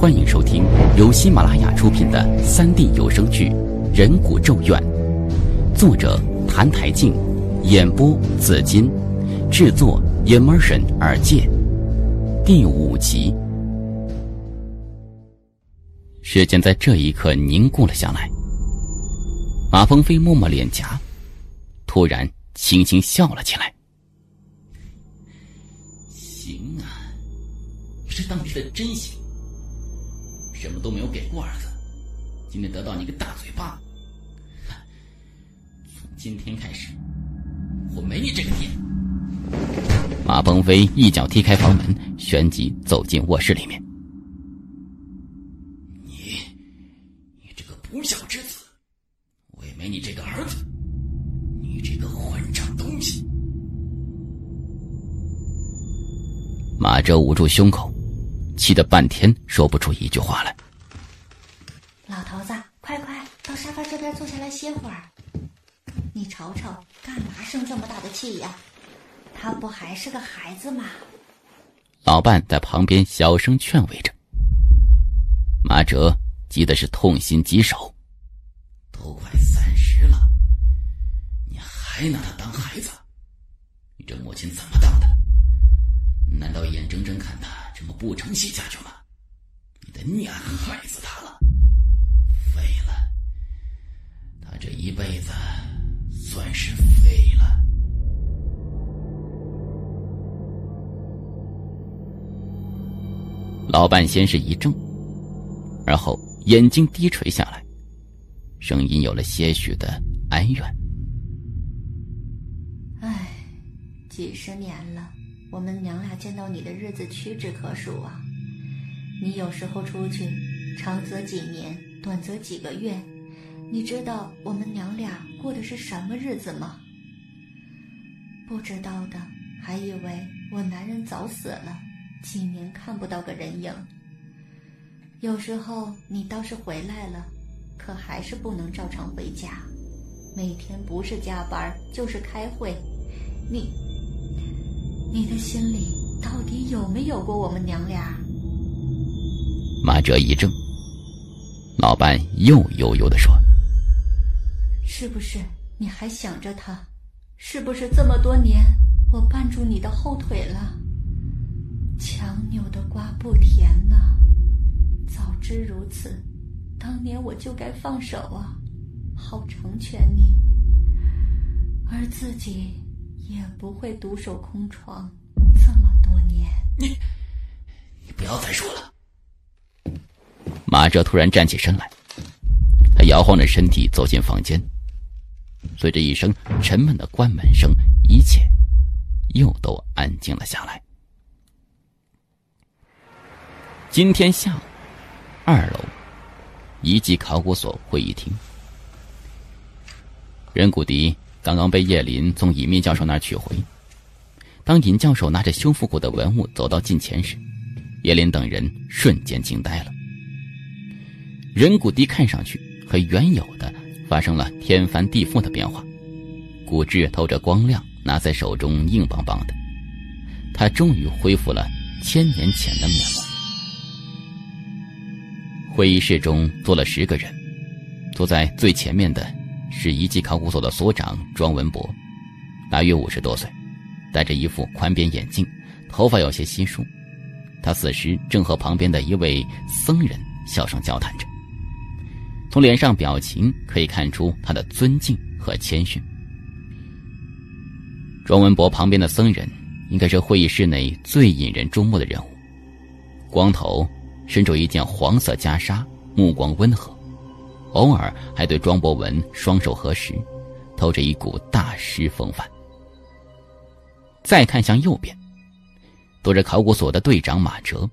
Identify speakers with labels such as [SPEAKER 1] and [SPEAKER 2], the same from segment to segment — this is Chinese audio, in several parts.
[SPEAKER 1] 欢迎收听由喜马拉雅出品的三 D 有声剧《人骨咒怨》，作者谭台静，演播紫金，制作 Immersion 耳界，第五集。时间在这一刻凝固了下来。马鹏飞摸摸脸颊，突然轻轻笑了起来。行啊，这当你的真行。什么都没有给过儿子，今天得到你个大嘴巴。从今天开始，我没你这个爹。马鹏飞一脚踢开房门，旋即走进卧室里面。你，你这个不孝之子，我也没你这个儿子。你这个混账东西！马哲捂住胸口。气得半天说不出一句话来。
[SPEAKER 2] 老头子，快快到沙发这边坐下来歇会儿。你瞅瞅，干嘛生这么大的气呀？他不还是个孩子吗？
[SPEAKER 1] 老伴在旁边小声劝慰着。马哲急的是痛心疾首，都快三十了，你还拿他当孩子？你这母亲怎么当的？难道眼睁睁看他？这么不成器下去吗？你的孽害死他了，废了，他这一辈子算是废了。老伴先是一怔，而后眼睛低垂下来，声音有了些许的哀怨：“
[SPEAKER 2] 唉，几十年了。”我们娘俩见到你的日子屈指可数啊！你有时候出去，长则几年，短则几个月，你知道我们娘俩过的是什么日子吗？不知道的还以为我男人早死了，几年看不到个人影。有时候你倒是回来了，可还是不能照常回家，每天不是加班就是开会，你。你的心里到底有没有过我们娘俩？
[SPEAKER 1] 马哲一怔，老伴又悠悠的说：“
[SPEAKER 2] 是不是你还想着他？是不是这么多年我绊住你的后腿了？强扭的瓜不甜呐！早知如此，当年我就该放手啊，好成全你，而自己……”也不会独守空床这么多年。
[SPEAKER 1] 你，你不要再说了。马哲突然站起身来，他摇晃着身体走进房间，随着一声沉闷的关门声，一切又都安静了下来。今天下午，二楼一级考古所会议厅，任谷迪。刚刚被叶林从尹密教授那儿取回。当尹教授拿着修复过的文物走到近前时，叶林等人瞬间惊呆了。人骨笛看上去和原有的发生了天翻地覆的变化，骨质透着光亮，拿在手中硬邦邦的。他终于恢复了千年前的面目。会议室中坐了十个人，坐在最前面的。是遗迹考古所的所长庄文博，大约五十多岁，戴着一副宽边眼镜，头发有些稀疏。他此时正和旁边的一位僧人小声交谈着，从脸上表情可以看出他的尊敬和谦逊。庄文博旁边的僧人应该是会议室内最引人注目的人物，光头，身着一件黄色袈裟，目光温和。偶尔还对庄博文双手合十，透着一股大师风范。再看向右边，躲着考古所的队长马哲。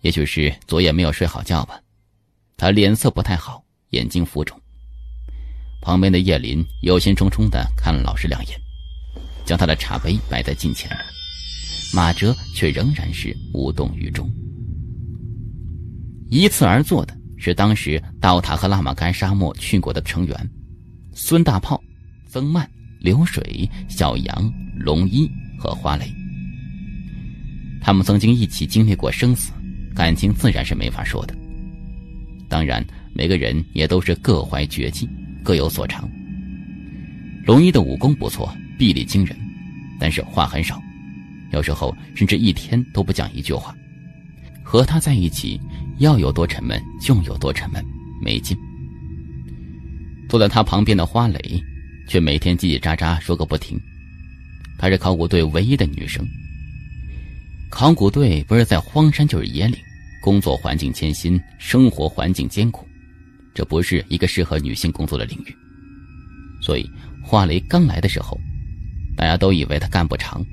[SPEAKER 1] 也许是昨夜没有睡好觉吧，他脸色不太好，眼睛浮肿。旁边的叶林忧心忡忡的看了老师两眼，将他的茶杯摆在近前。马哲却仍然是无动于衷。依次而坐的。是当时道塔和拉玛干沙漠去过的成员：孙大炮、曾曼、流水、小杨、龙一和花蕾。他们曾经一起经历过生死，感情自然是没法说的。当然，每个人也都是各怀绝技，各有所长。龙一的武功不错，臂力惊人，但是话很少，有时候甚至一天都不讲一句话。和他在一起，要有多沉闷就有多沉闷，没劲。坐在他旁边的花蕾，却每天叽叽喳喳说个不停。她是考古队唯一的女生。考古队不是在荒山就是野岭，工作环境艰辛，生活环境艰苦，这不是一个适合女性工作的领域。所以花蕾刚来的时候，大家都以为她干不长，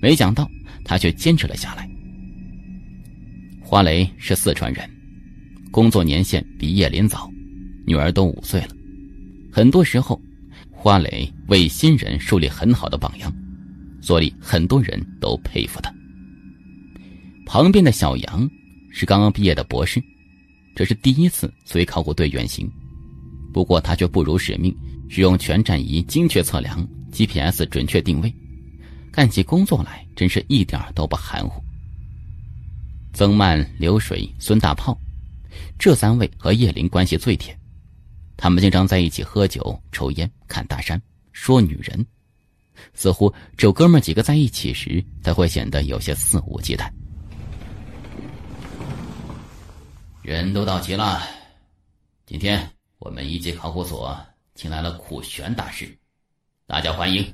[SPEAKER 1] 没想到她却坚持了下来。花蕾是四川人，工作年限比叶林早，女儿都五岁了。很多时候，花蕾为新人树立很好的榜样，所以很多人都佩服她。旁边的小杨是刚刚毕业的博士，这是第一次随考古队远行，不过他却不辱使命，使用全站仪精确测量，GPS 准确定位，干起工作来真是一点都不含糊。曾曼、刘水、孙大炮，这三位和叶林关系最铁，他们经常在一起喝酒、抽烟、看大山、说女人，似乎只有哥们几个在一起时才会显得有些肆无忌惮。人都到齐了，今天我们一级考古所请来了苦玄大师，大家欢迎。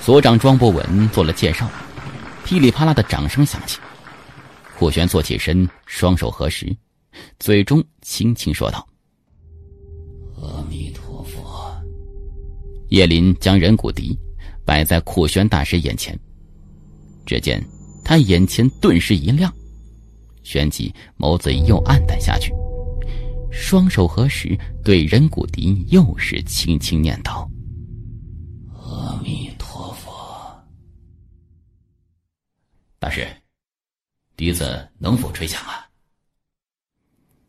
[SPEAKER 1] 所长庄博文做了介绍。噼里啪啦的掌声响起，苦玄坐起身，双手合十，嘴中轻轻说道：“阿弥陀佛。”叶林将人骨笛摆在苦玄大师眼前，只见他眼前顿时一亮，旋即眸子又暗淡下去，双手合十，对人骨笛又是轻轻念叨：“大师，笛子能否吹响啊？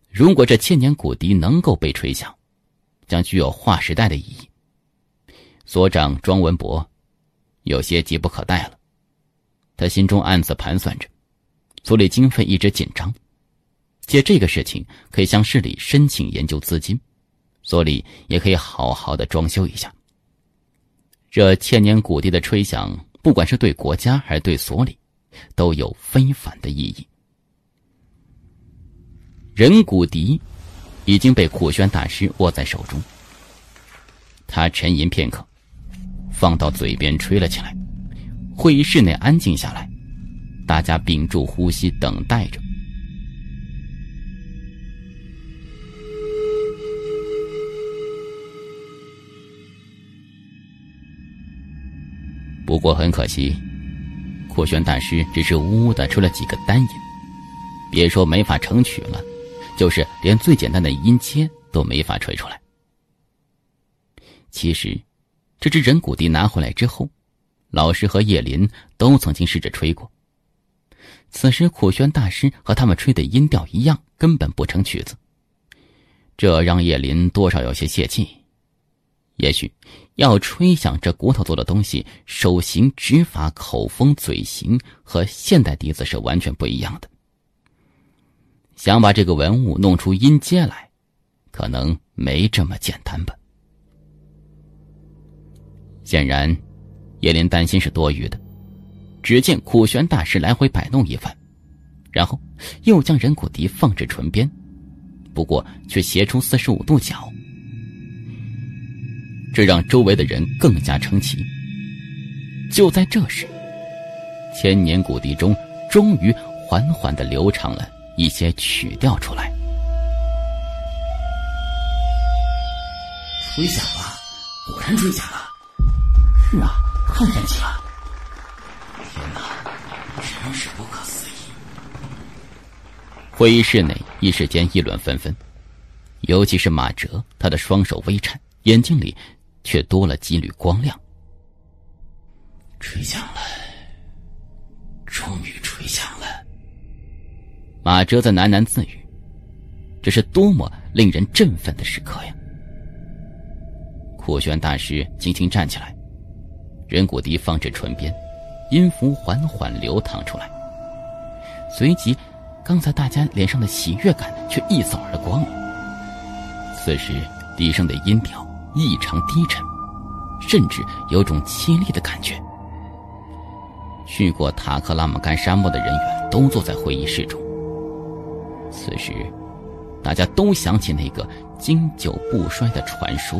[SPEAKER 1] 如果这千年古笛能够被吹响，将具有划时代的意义。所长庄文博有些急不可待了，他心中暗自盘算着，所里经费一直紧张，借这个事情可以向市里申请研究资金，所里也可以好好的装修一下。这千年古笛的吹响，不管是对国家还是对所里。都有非凡的意义。人骨笛已经被苦轩大师握在手中，他沉吟片刻，放到嘴边吹了起来。会议室内安静下来，大家屏住呼吸，等待着。不过很可惜。苦玄大师只是呜呜的吹了几个单音，别说没法成曲了，就是连最简单的音阶都没法吹出来。其实，这只人骨笛拿回来之后，老师和叶林都曾经试着吹过。此时苦玄大师和他们吹的音调一样，根本不成曲子，这让叶林多少有些泄气。也许，要吹响这骨头做的东西，手型、指法、口风、嘴型和现代笛子是完全不一样的。想把这个文物弄出音阶来，可能没这么简单吧。显然，叶林担心是多余的。只见苦玄大师来回摆弄一番，然后又将人骨笛放至唇边，不过却斜出四十五度角。这让周围的人更加称奇。就在这时，千年古笛中终于缓缓的流畅了一些曲调出来。
[SPEAKER 3] 吹响了，果然吹响了。是啊，太神奇了！天哪，真是不可思议！
[SPEAKER 1] 会议室内一时间议论纷纷，尤其是马哲，他的双手微颤，眼睛里。却多了几缕光亮。
[SPEAKER 3] 吹响了，终于吹响了。
[SPEAKER 1] 马哲在喃喃自语：“这是多么令人振奋的时刻呀！”苦玄大师轻轻站起来，人骨笛放至唇边，音符缓缓流淌出来。随即，刚才大家脸上的喜悦感却一扫而光。此时，笛声的音调异常低沉，甚至有种凄厉的感觉。去过塔克拉玛干沙漠的人员都坐在会议室中。此时，大家都想起那个经久不衰的传说：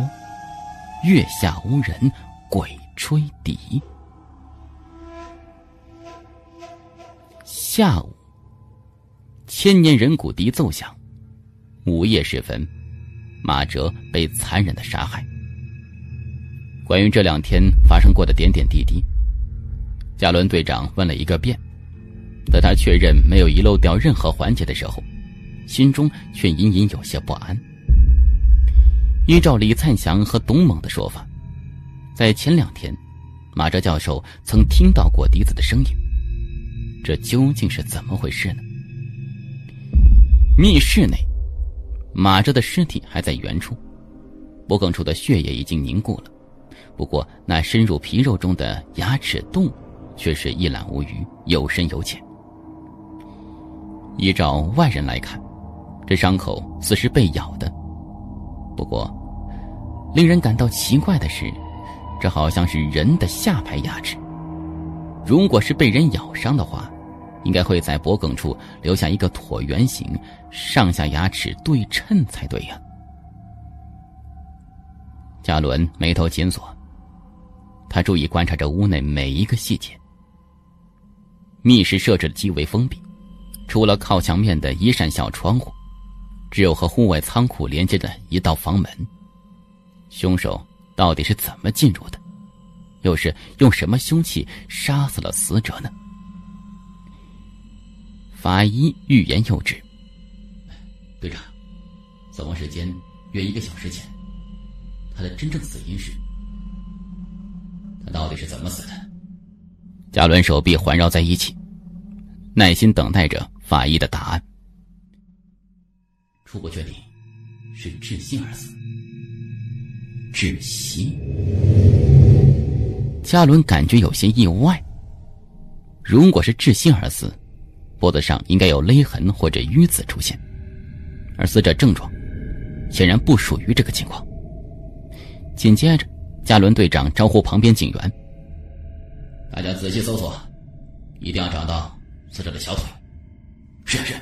[SPEAKER 1] 月下无人，鬼吹笛。下午，千年人骨笛奏响。午夜时分，马哲被残忍的杀害。关于这两天发生过的点点滴滴，加伦队长问了一个遍。在他确认没有遗漏掉任何环节的时候，心中却隐隐有些不安。依照李灿祥和董猛的说法，在前两天，马哲教授曾听到过笛子的声音。这究竟是怎么回事呢？密室内，马哲的尸体还在原处，脖梗处的血液已经凝固了，不过那深入皮肉中的牙齿洞，却是一览无余，有深有浅。依照外人来看，这伤口似是被咬的，不过，令人感到奇怪的是，这好像是人的下排牙齿。如果是被人咬伤的话，应该会在脖梗处留下一个椭圆形，上下牙齿对称才对呀。加伦眉头紧锁，他注意观察着屋内每一个细节。密室设置的极为封闭，除了靠墙面的一扇小窗户，只有和户外仓库连接的一道房门。凶手到底是怎么进入的？又是用什么凶器杀死了死者呢？法医欲言又止。
[SPEAKER 3] 队长，死亡时间约一个小时前，他的真正死因是？他到底是怎么死的？
[SPEAKER 1] 加伦手臂环绕在一起，耐心等待着法医的答案。
[SPEAKER 3] 初步确定是窒息而死。窒息？
[SPEAKER 1] 加伦感觉有些意外。如果是窒息而死，脖子上应该有勒痕或者淤紫出现，而死者症状显然不属于这个情况。紧接着，加伦队长招呼旁边警员：“
[SPEAKER 3] 大家仔细搜索，一定要找到死者的小腿。”
[SPEAKER 1] 是是。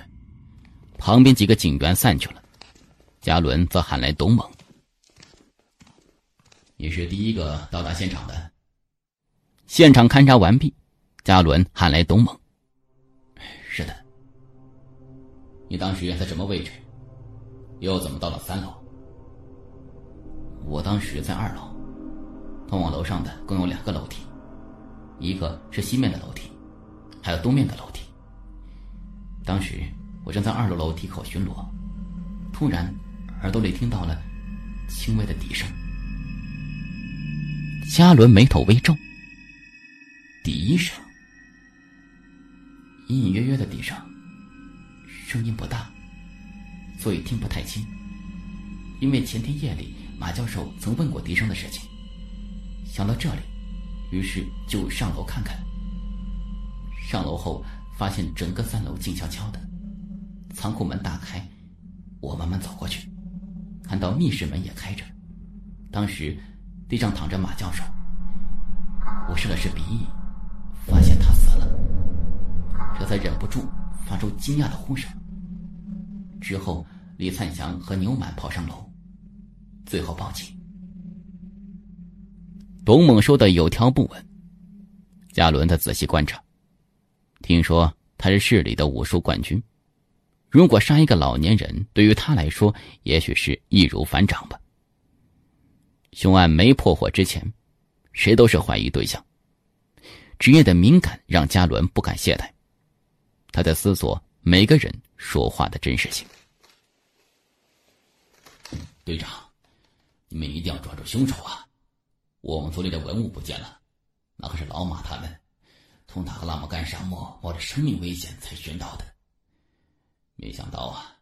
[SPEAKER 1] 旁边几个警员散去了，加伦则喊来董猛：“
[SPEAKER 3] 你是第一个到达现场的。”
[SPEAKER 1] 现场勘查完毕，加伦喊来董猛。
[SPEAKER 3] 你当时在什么位置？又怎么到了三楼？
[SPEAKER 1] 我当时在二楼，通往楼上的共有两个楼梯，一个是西面的楼梯，还有东面的楼梯。当时我正在二楼楼梯口巡逻，突然耳朵里听到了轻微的笛声。嘉伦眉头微皱，
[SPEAKER 3] 笛声。
[SPEAKER 1] 隐隐约约的笛声，声音不大，所以听不太清。因为前天夜里马教授曾问过笛声的事情，想到这里，于是就上楼看看。上楼后发现整个三楼静悄悄的，仓库门打开，我慢慢走过去，看到密室门也开着。当时地上躺着马教授，我试了试鼻翼，发现他死了。这才忍不住发出惊讶的呼声。之后，李灿祥和牛满跑上楼，最后报警。董猛说的有条不紊。嘉伦的仔细观察，听说他是市里的武术冠军，如果杀一个老年人，对于他来说也许是易如反掌吧。凶案没破获之前，谁都是怀疑对象。职业的敏感让嘉伦不敢懈怠。他在思索每个人说话的真实性。
[SPEAKER 3] 队长，你们一定要抓住凶手啊！我们族里的文物不见了，那可是老马他们从塔克拉玛干沙漠冒着生命危险才寻到的。没想到啊，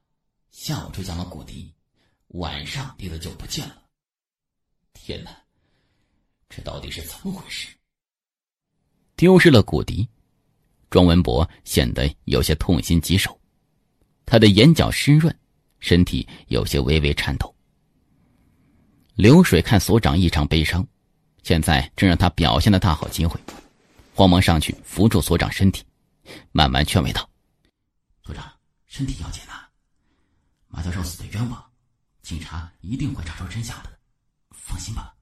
[SPEAKER 3] 下午吹响了骨笛，晚上笛子就不见了。天哪，这到底是怎么回事？
[SPEAKER 1] 丢失了古笛。庄文博显得有些痛心疾首，他的眼角湿润，身体有些微微颤抖。流水看所长异常悲伤，现在正让他表现的大好机会，慌忙上去扶住所长身体，慢慢劝慰道：“
[SPEAKER 3] 所长，身体要紧啊，马教授死的冤枉，警察一定会查出真相的，放心吧。”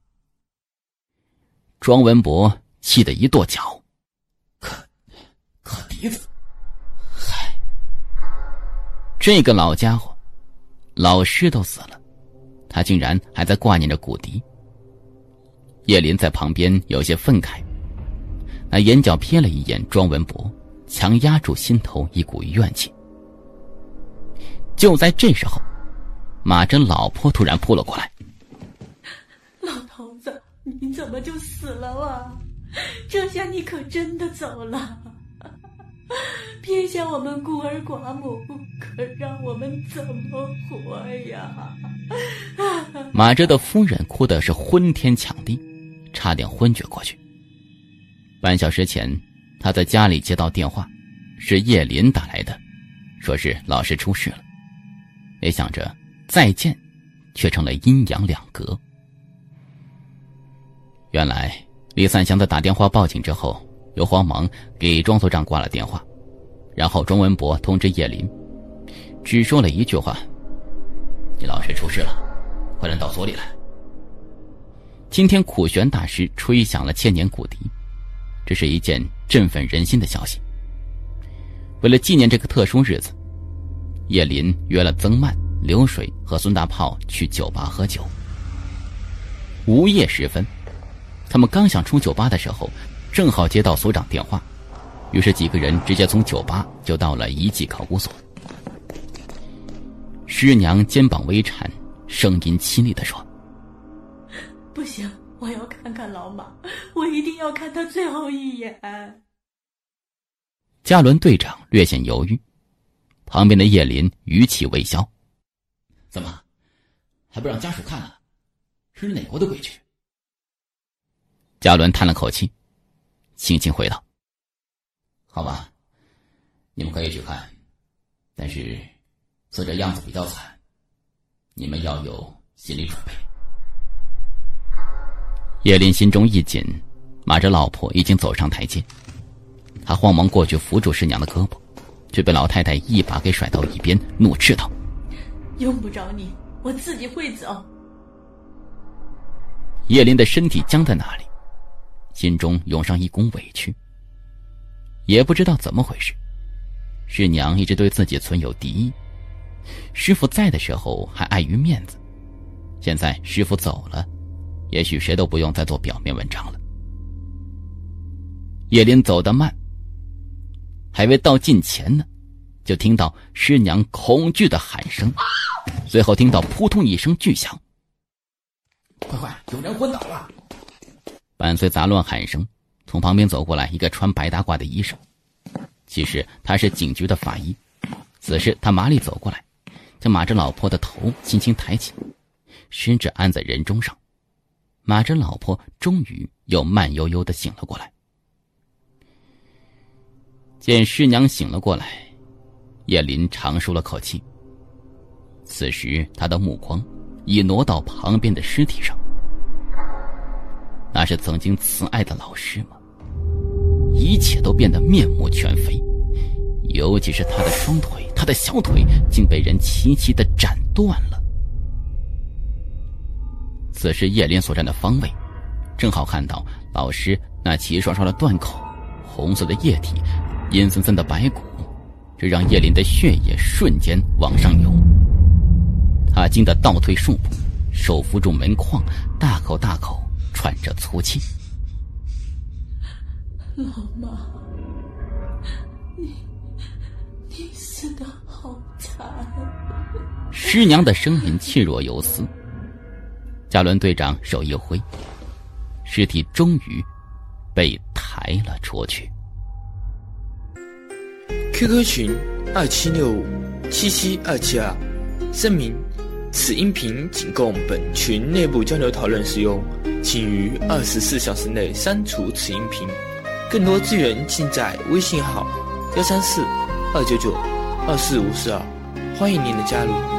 [SPEAKER 1] 庄文博气得一跺脚。
[SPEAKER 3] 和笛子，
[SPEAKER 1] 嗨，这个老家伙，老师都死了，他竟然还在挂念着古笛。叶林在旁边有些愤慨，那眼角瞥了一眼庄文博，强压住心头一股怨气。就在这时候，马珍老婆突然扑了过来：“
[SPEAKER 4] 老头子，你怎么就死了啊？这下你可真的走了。” 撇下我们孤儿寡母，可让我们怎么活呀？
[SPEAKER 1] 马哲的夫人哭的是昏天抢地，差点昏厥过去。半小时前，他在家里接到电话，是叶林打来的，说是老师出事了。没想着再见，却成了阴阳两隔。原来李三祥在打电话报警之后。又慌忙给庄所长挂了电话，然后庄文博通知叶林，只说了一句话：“
[SPEAKER 3] 你老师出事了，快点到所里来。”
[SPEAKER 1] 今天苦玄大师吹响了千年古笛，这是一件振奋人心的消息。为了纪念这个特殊日子，叶林约了曾曼、流水和孙大炮去酒吧喝酒。午夜时分，他们刚想出酒吧的时候。正好接到所长电话，于是几个人直接从酒吧就到了遗迹考古所。师娘肩膀微颤，声音凄厉的说：“
[SPEAKER 4] 不行，我要看看老马，我一定要看他最后一眼。”
[SPEAKER 1] 加伦队长略显犹豫，旁边的叶林语气微消：“
[SPEAKER 3] 怎么，还不让家属看啊？是哪国的规矩？”
[SPEAKER 1] 加伦叹了口气。轻轻回道：“
[SPEAKER 3] 好吧，你们可以去看，但是死者样子比较惨，你们要有心理准备。”
[SPEAKER 1] 叶林心中一紧，马着老婆已经走上台阶，他慌忙过去扶住师娘的胳膊，却被老太太一把给甩到一边，怒斥道：“
[SPEAKER 4] 用不着你，我自己会走。”
[SPEAKER 1] 叶林的身体僵在那里。心中涌上一股委屈，也不知道怎么回事。师娘一直对自己存有敌意，师傅在的时候还碍于面子，现在师傅走了，也许谁都不用再做表面文章了。叶林走得慢，还未到近前呢，就听到师娘恐惧的喊声，随后听到扑通一声巨响，
[SPEAKER 3] 快快，有人昏倒了！
[SPEAKER 1] 伴随杂乱喊声，从旁边走过来一个穿白大褂的医生。其实他是警局的法医。此时他麻利走过来，将马哲老婆的头轻轻抬起，伸指按在人中上。马哲老婆终于又慢悠悠的醒了过来。见师娘醒了过来，叶林长舒了口气。此时他的目光已挪到旁边的尸体上。那是曾经慈爱的老师吗？一切都变得面目全非，尤其是他的双腿，他的小腿竟被人齐齐的斩断了。此时叶林所站的方位，正好看到老师那齐刷刷的断口，红色的液体，阴森森的白骨，这让叶林的血液瞬间往上涌。他惊得倒退数步，手扶住门框，大口大口。喘着粗气，
[SPEAKER 4] 老妈，你你死的好惨。
[SPEAKER 1] 师娘的声音气若游丝。加伦队长手一挥，尸体终于被抬了出去。
[SPEAKER 5] QQ 群二七六五七七二七二，声明。此音频仅供本群内部交流讨论使用，请于二十四小时内删除此音频。更多资源尽在微信号幺三四二九九二四五四二，欢迎您的加入。